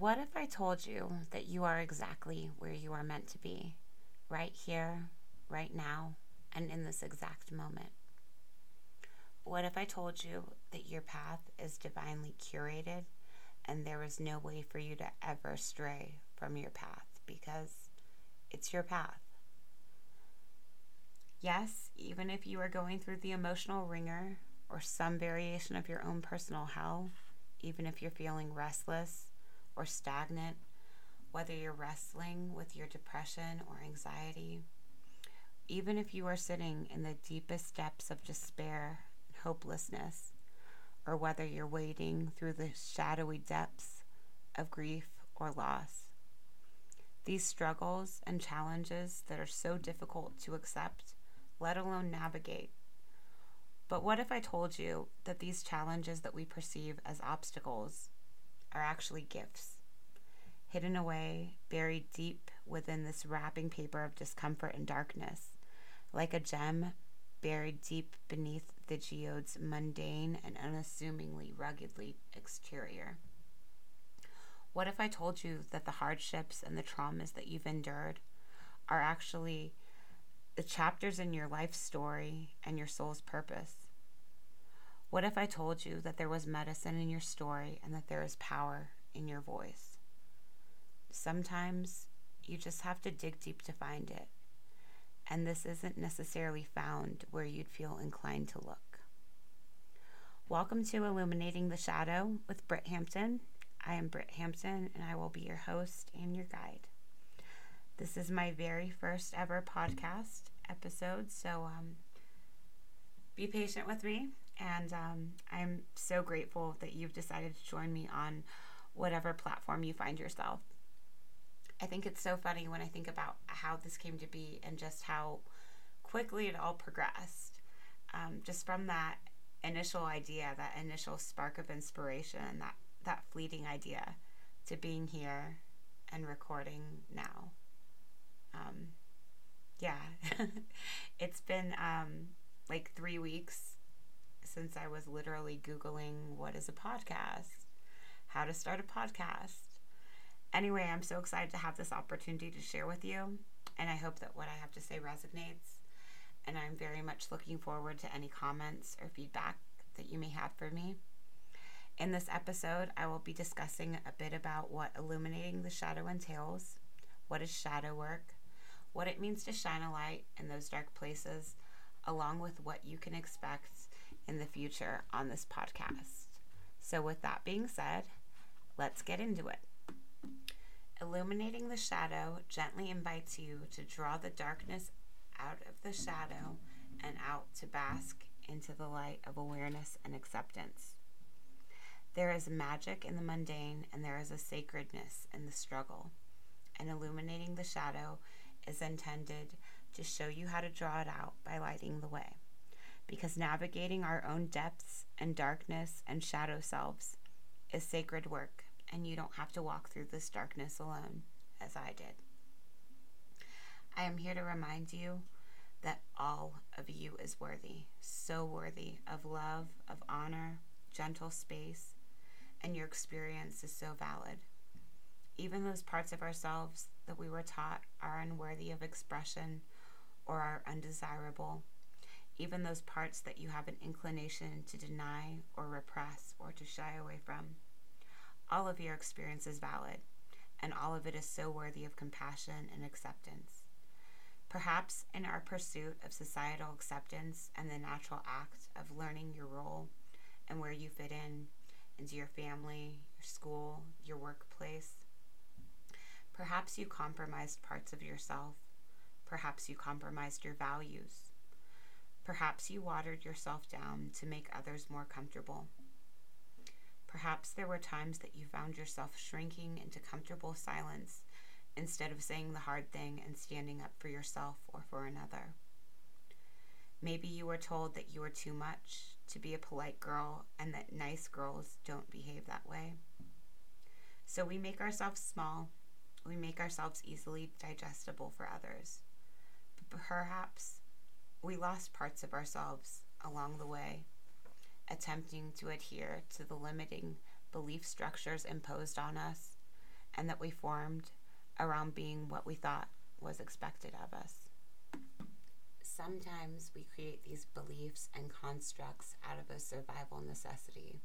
What if I told you that you are exactly where you are meant to be, right here, right now, and in this exact moment? What if I told you that your path is divinely curated and there is no way for you to ever stray from your path because it's your path? Yes, even if you are going through the emotional ringer or some variation of your own personal hell, even if you're feeling restless or stagnant, whether you're wrestling with your depression or anxiety, even if you are sitting in the deepest depths of despair and hopelessness, or whether you're wading through the shadowy depths of grief or loss. These struggles and challenges that are so difficult to accept, let alone navigate. But what if I told you that these challenges that we perceive as obstacles are actually gifts, hidden away, buried deep within this wrapping paper of discomfort and darkness, like a gem buried deep beneath the geode's mundane and unassumingly ruggedly exterior. What if I told you that the hardships and the traumas that you've endured are actually the chapters in your life story and your soul's purpose? What if I told you that there was medicine in your story and that there is power in your voice? Sometimes you just have to dig deep to find it, and this isn't necessarily found where you'd feel inclined to look. Welcome to Illuminating the Shadow with Britt Hampton. I am Britt Hampton, and I will be your host and your guide. This is my very first ever podcast episode, so um, be patient with me. And um, I'm so grateful that you've decided to join me on whatever platform you find yourself. I think it's so funny when I think about how this came to be and just how quickly it all progressed. Um, just from that initial idea, that initial spark of inspiration, that, that fleeting idea to being here and recording now. Um, yeah, it's been um, like three weeks since I was literally Googling what is a podcast, how to start a podcast. Anyway, I'm so excited to have this opportunity to share with you, and I hope that what I have to say resonates. And I'm very much looking forward to any comments or feedback that you may have for me. In this episode, I will be discussing a bit about what illuminating the shadow entails, what is shadow work, what it means to shine a light in those dark places, along with what you can expect in the future on this podcast. So, with that being said, let's get into it. Illuminating the shadow gently invites you to draw the darkness out of the shadow and out to bask into the light of awareness and acceptance. There is magic in the mundane and there is a sacredness in the struggle. And illuminating the shadow is intended to show you how to draw it out by lighting the way because navigating our own depths and darkness and shadow selves is sacred work, and you don't have to walk through this darkness alone, as I did. I am here to remind you that all of you is worthy, so worthy of love, of honor, gentle space, and your experience is so valid. Even those parts of ourselves that we were taught are unworthy of expression or are undesirable even those parts that you have an inclination to deny or repress or to shy away from. All of your experience is valid, and all of it is so worthy of compassion and acceptance. Perhaps in our pursuit of societal acceptance and the natural act of learning your role and where you fit in into your family, your school, your workplace, perhaps you compromised parts of yourself. Perhaps you compromised your values Perhaps you watered yourself down to make others more comfortable. Perhaps there were times that you found yourself shrinking into comfortable silence instead of saying the hard thing and standing up for yourself or for another. Maybe you were told that you were too much to be a polite girl and that nice girls don't behave that way. So we make ourselves small, we make ourselves easily digestible for others. But perhaps we lost parts of ourselves along the way, attempting to adhere to the limiting belief structures imposed on us and that we formed around being what we thought was expected of us. Sometimes we create these beliefs and constructs out of a survival necessity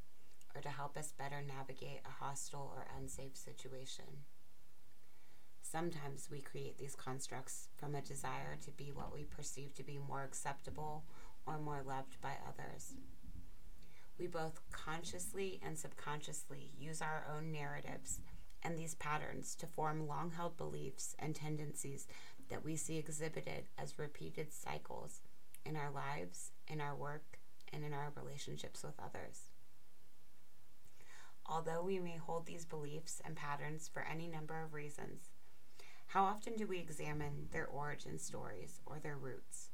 or to help us better navigate a hostile or unsafe situation. Sometimes we create these constructs from a desire to be what we perceive to be more acceptable or more loved by others. We both consciously and subconsciously use our own narratives and these patterns to form long held beliefs and tendencies that we see exhibited as repeated cycles in our lives, in our work, and in our relationships with others. Although we may hold these beliefs and patterns for any number of reasons, how often do we examine their origin stories or their roots?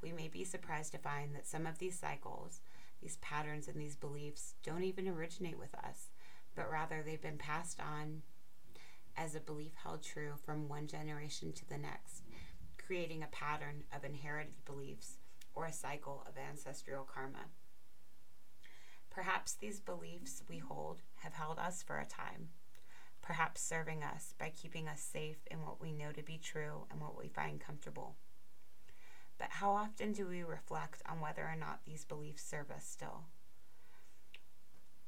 We may be surprised to find that some of these cycles, these patterns, and these beliefs don't even originate with us, but rather they've been passed on as a belief held true from one generation to the next, creating a pattern of inherited beliefs or a cycle of ancestral karma. Perhaps these beliefs we hold have held us for a time, perhaps serving us by keeping us safe in what we know to be true and what we find comfortable. But how often do we reflect on whether or not these beliefs serve us still?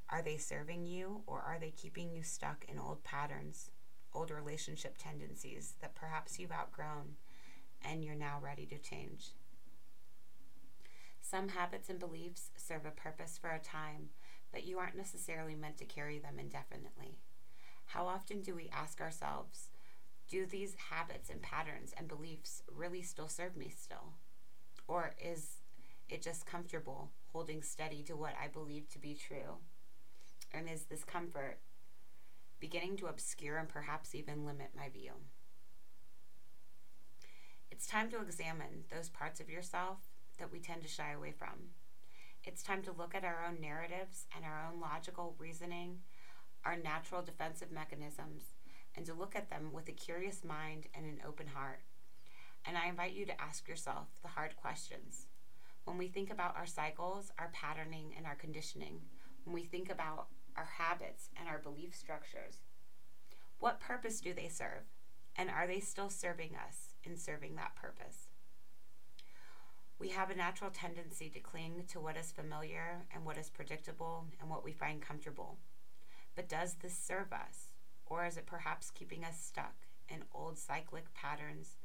Are they serving you or are they keeping you stuck in old patterns, old relationship tendencies that perhaps you've outgrown and you're now ready to change? Some habits and beliefs serve a purpose for a time, but you aren't necessarily meant to carry them indefinitely. How often do we ask ourselves, do these habits and patterns and beliefs really still serve me still? Or is it just comfortable holding steady to what I believe to be true? And is this comfort beginning to obscure and perhaps even limit my view? It's time to examine those parts of yourself that we tend to shy away from. It's time to look at our own narratives and our own logical reasoning, our natural defensive mechanisms, and to look at them with a curious mind and an open heart. And I invite you to ask yourself the hard questions. When we think about our cycles, our patterning, and our conditioning, when we think about our habits and our belief structures, what purpose do they serve? And are they still serving us in serving that purpose? We have a natural tendency to cling to what is familiar and what is predictable and what we find comfortable. But does this serve us? Or is it perhaps keeping us stuck in old cyclic patterns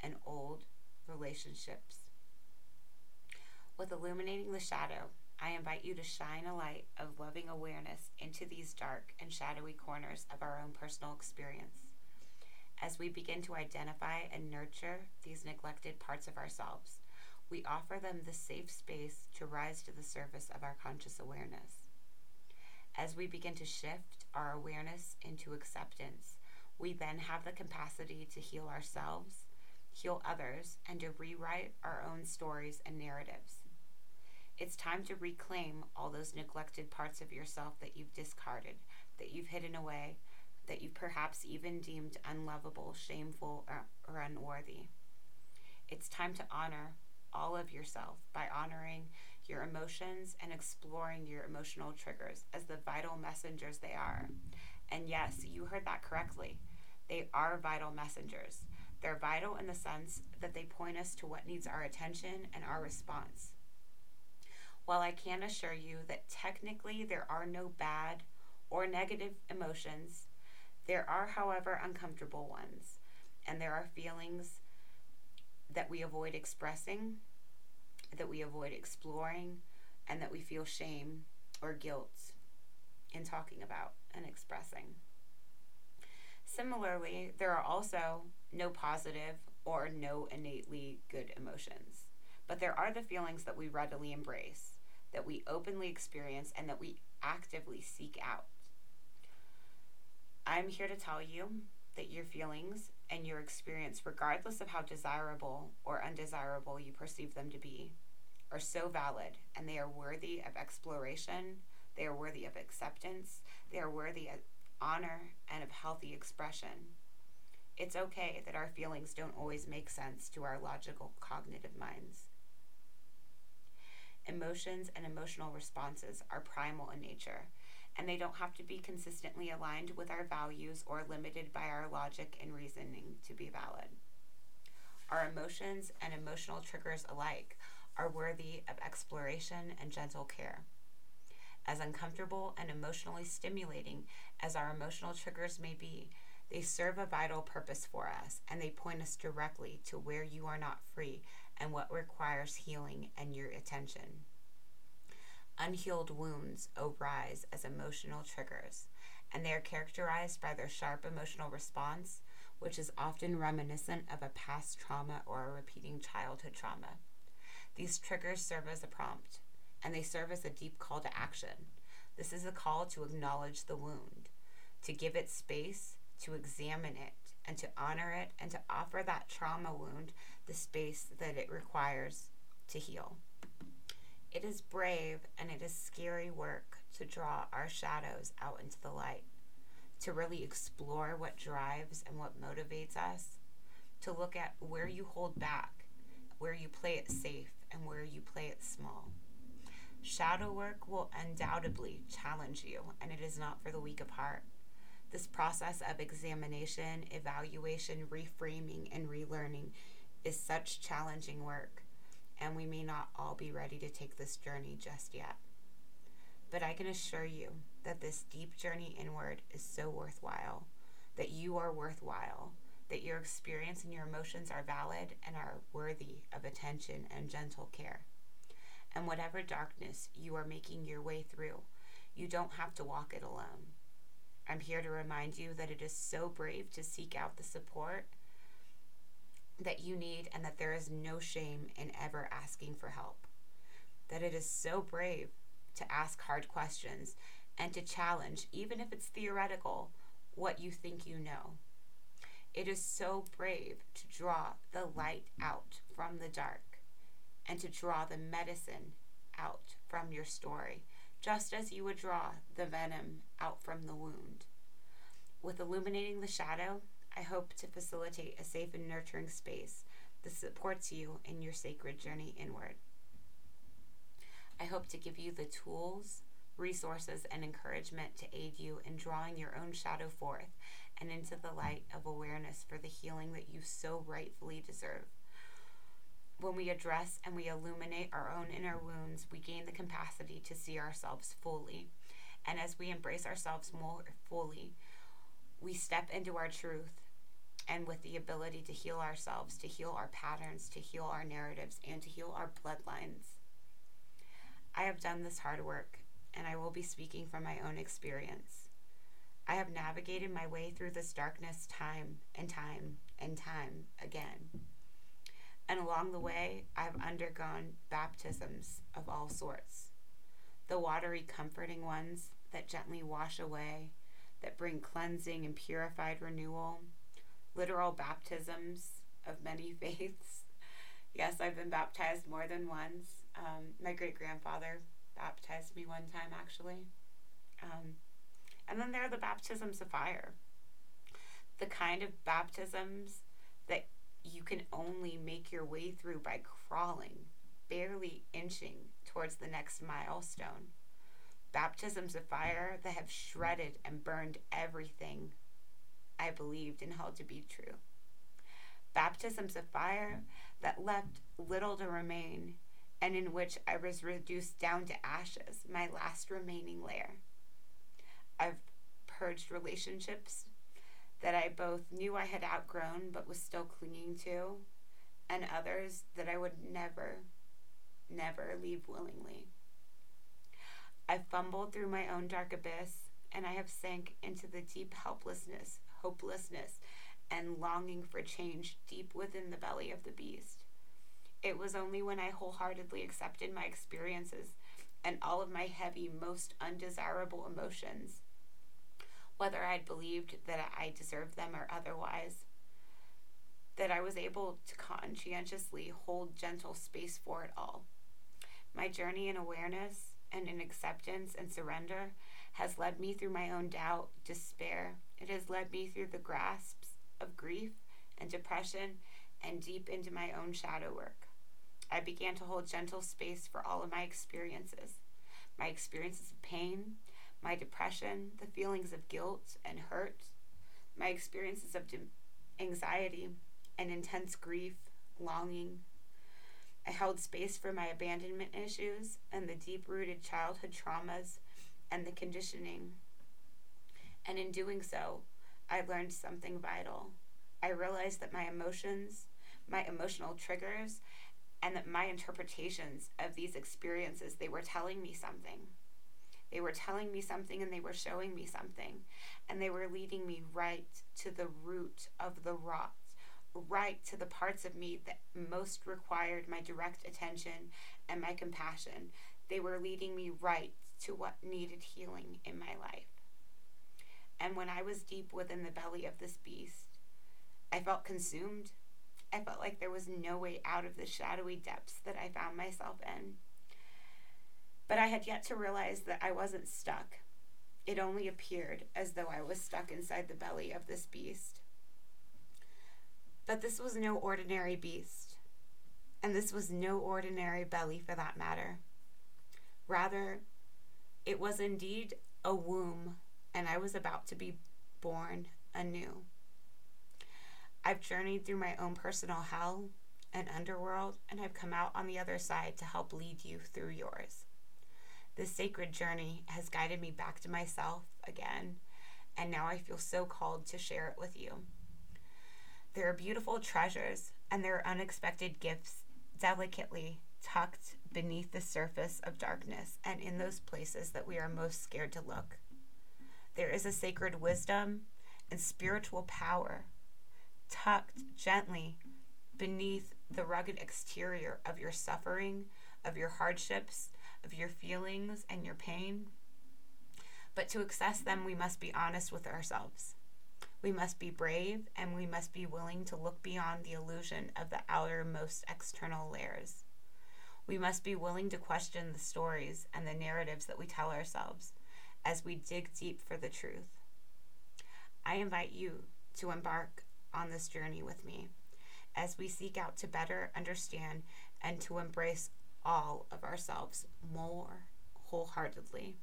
and old relationships? With illuminating the shadow, I invite you to shine a light of loving awareness into these dark and shadowy corners of our own personal experience. As we begin to identify and nurture these neglected parts of ourselves, we offer them the safe space to rise to the surface of our conscious awareness. As we begin to shift our awareness into acceptance, we then have the capacity to heal ourselves, heal others, and to rewrite our own stories and narratives. It's time to reclaim all those neglected parts of yourself that you've discarded, that you've hidden away, that you've perhaps even deemed unlovable, shameful, or, or unworthy. It's time to honor all of yourself by honoring your emotions and exploring your emotional triggers as the vital messengers they are. And yes, you heard that correctly. They are vital messengers. They're vital in the sense that they point us to what needs our attention and our response. While I can assure you that technically there are no bad or negative emotions, there are, however, uncomfortable ones, and there are feelings that we avoid expressing, that we avoid exploring, and that we feel shame or guilt in talking about and expressing. Similarly, there are also no positive or no innately good emotions, but there are the feelings that we readily embrace, that we openly experience, and that we actively seek out. I'm here to tell you that your feelings and your experience, regardless of how desirable or undesirable you perceive them to be, are so valid and they are worthy of exploration, they are worthy of acceptance, they are worthy of honor and of healthy expression. It's okay that our feelings don't always make sense to our logical cognitive minds. Emotions and emotional responses are primal in nature, and they don't have to be consistently aligned with our values or limited by our logic and reasoning to be valid. Our emotions and emotional triggers alike are worthy of exploration and gentle care. As uncomfortable and emotionally stimulating as our emotional triggers may be, they serve a vital purpose for us and they point us directly to where you are not free and what requires healing and your attention. Unhealed wounds arise as emotional triggers, and they are characterized by their sharp emotional response, which is often reminiscent of a past trauma or a repeating childhood trauma. These triggers serve as a prompt, and they serve as a deep call to action. This is a call to acknowledge the wound, to give it space, to examine it, and to honor it, and to offer that trauma wound the space that it requires to heal. It is brave and it is scary work to draw our shadows out into the light, to really explore what drives and what motivates us, to look at where you hold back, where you play it safe, and where you play it small. Shadow work will undoubtedly challenge you, and it is not for the weak of heart. This process of examination, evaluation, reframing, and relearning is such challenging work and we may not all be ready to take this journey just yet. But I can assure you that this deep journey inward is so worthwhile, that you are worthwhile, that your experience and your emotions are valid and are worthy of attention and gentle care. And whatever darkness you are making your way through, you don't have to walk it alone. I'm here to remind you that it is so brave to seek out the support that you need and that there is no shame in ever asking for help. That it is so brave to ask hard questions and to challenge, even if it's theoretical, what you think you know. It is so brave to draw the light out from the dark and to draw the medicine out from your story, just as you would draw the venom out from the wound. With illuminating the shadow, I hope to facilitate a safe and nurturing space that supports you in your sacred journey inward. I hope to give you the tools, resources, and encouragement to aid you in drawing your own shadow forth and into the light of awareness for the healing that you so rightfully deserve. When we address and we illuminate our own inner wounds, we gain the capacity to see ourselves fully. And as we embrace ourselves more fully, we step into our truth and with the ability to heal ourselves, to heal our patterns, to heal our narratives, and to heal our bloodlines. I have done this hard work, and I will be speaking from my own experience. I have navigated my way through this darkness time and time and time again. And along the way, I've undergone baptisms of all sorts the watery, comforting ones that gently wash away, that bring cleansing and purified renewal literal baptisms of many faiths. yes, I've been baptized more than once. Um, my great grandfather baptized me one time, actually. Um, and then there are the baptisms of fire, the kind of baptisms that you can only make your way through by crawling, barely inching towards the next milestone. Baptisms of fire that have shredded and burned everything I believed and held to be true. Baptisms of fire that left little to remain, and in which I was reduced down to ashes, my last remaining layer. I've purged relationships that I both knew I had outgrown but was still clinging to, and others that I would never, never leave willingly. I've fumbled through my own dark abyss, and I have sank into the deep helplessness hopelessness and longing for change deep within the belly of the beast. It was only when I wholeheartedly accepted my experiences and all of my heavy, most undesirable emotions, whether I'd believed that I deserved them or otherwise, that I was able to conscientiously hold gentle space for it all. My journey in awareness and in acceptance and surrender has led me through my own doubt, despair, it has led me through the grasps of grief and depression and deep into my own shadow work. I began to hold gentle space for all of my experiences my experiences of pain, my depression, the feelings of guilt and hurt, my experiences of anxiety and intense grief, longing. I held space for my abandonment issues and the deep rooted childhood traumas and the conditioning. And in doing so, I learned something vital. I realized that my emotions, my emotional triggers, and that my interpretations of these experiences, they were telling me something. They were telling me something and they were showing me something. And they were leading me right to the root of the rot, right to the parts of me that most required my direct attention and my compassion. They were leading me right to what needed healing in my life. And when I was deep within the belly of this beast, I felt consumed. I felt like there was no way out of the shadowy depths that I found myself in. But I had yet to realize that I wasn't stuck. It only appeared as though I was stuck inside the belly of this beast. But this was no ordinary beast, and this was no ordinary belly for that matter. Rather, it was indeed a womb, and I was about to be born anew. I've journeyed through my own personal hell and underworld, and I've come out on the other side to help lead you through yours. This sacred journey has guided me back to myself again, and now I feel so called to share it with you. There are beautiful treasures, and there are unexpected gifts delicately tucked beneath the surface of darkness and in those places that we are most scared to look. There is a sacred wisdom and spiritual power tucked gently beneath the rugged exterior of your suffering, of your hardships, of your feelings and your pain. But to access them, we must be honest with ourselves. We must be brave and we must be willing to look beyond the illusion of the outermost external layers. We must be willing to question the stories and the narratives that we tell ourselves as we dig deep for the truth. I invite you to embark on this journey with me as we seek out to better understand and to embrace all of ourselves more wholeheartedly.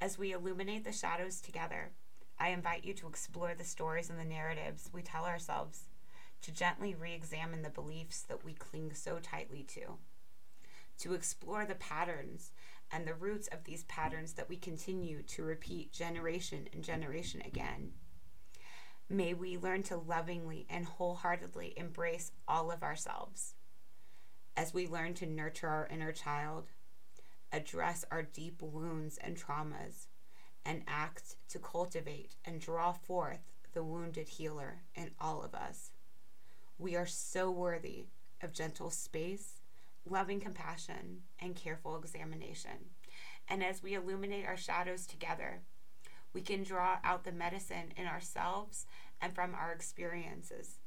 As we illuminate the shadows together, I invite you to explore the stories and the narratives we tell ourselves, to gently re examine the beliefs that we cling so tightly to, to explore the patterns and the roots of these patterns that we continue to repeat generation and generation again. May we learn to lovingly and wholeheartedly embrace all of ourselves as we learn to nurture our inner child, address our deep wounds and traumas, and act to cultivate and draw forth the wounded healer in all of us. We are so worthy of gentle space, loving compassion, and careful examination. And as we illuminate our shadows together, we can draw out the medicine in ourselves and from our experiences.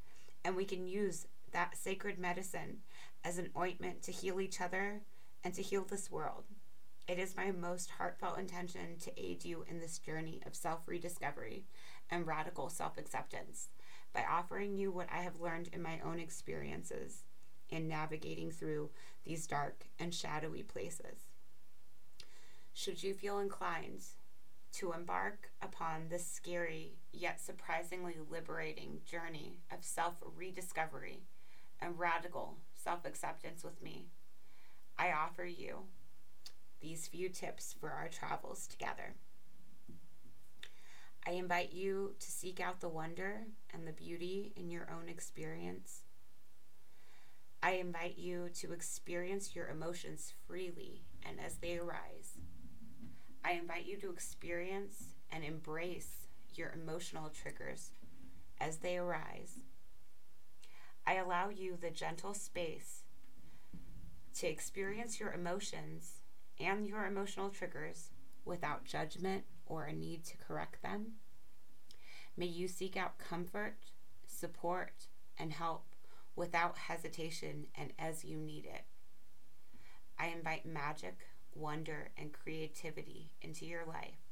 And we can use that sacred medicine as an ointment to heal each other and to heal this world. It is my most heartfelt intention to aid you in this journey of self rediscovery and radical self acceptance by offering you what I have learned in my own experiences in navigating through these dark and shadowy places. Should you feel inclined to embark upon this scary yet surprisingly liberating journey of self rediscovery and radical self acceptance with me, I offer you these few tips for our travels together. I invite you to seek out the wonder and the beauty in your own experience. I invite you to experience your emotions freely and as they arise. I invite you to experience and embrace your emotional triggers as they arise I allow you the gentle space to experience your emotions and your emotional triggers without judgment or a need to correct them. May you seek out comfort, support, and help without hesitation and as you need it. I invite magic, wonder, and creativity into your life.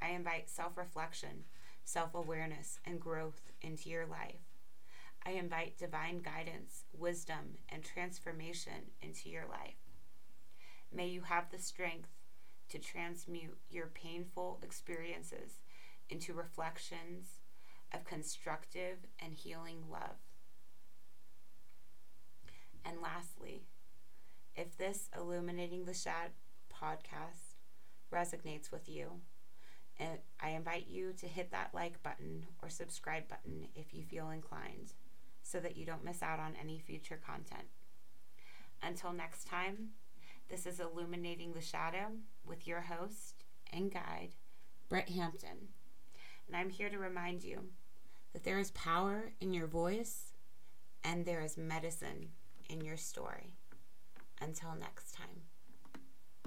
I invite self reflection, self awareness, and growth into your life. I invite divine guidance, wisdom, and transformation into your life. May you have the strength to transmute your painful experiences into reflections of constructive and healing love. And lastly, if this Illuminating the Shad podcast resonates with you, eh, I invite you to hit that like button or subscribe button if you feel inclined so that you don't miss out on any future content. Until next time, this is Illuminating the Shadow with your host and guide, Britt Hampton. And I'm here to remind you that there is power in your voice and there is medicine in your story. Until next time.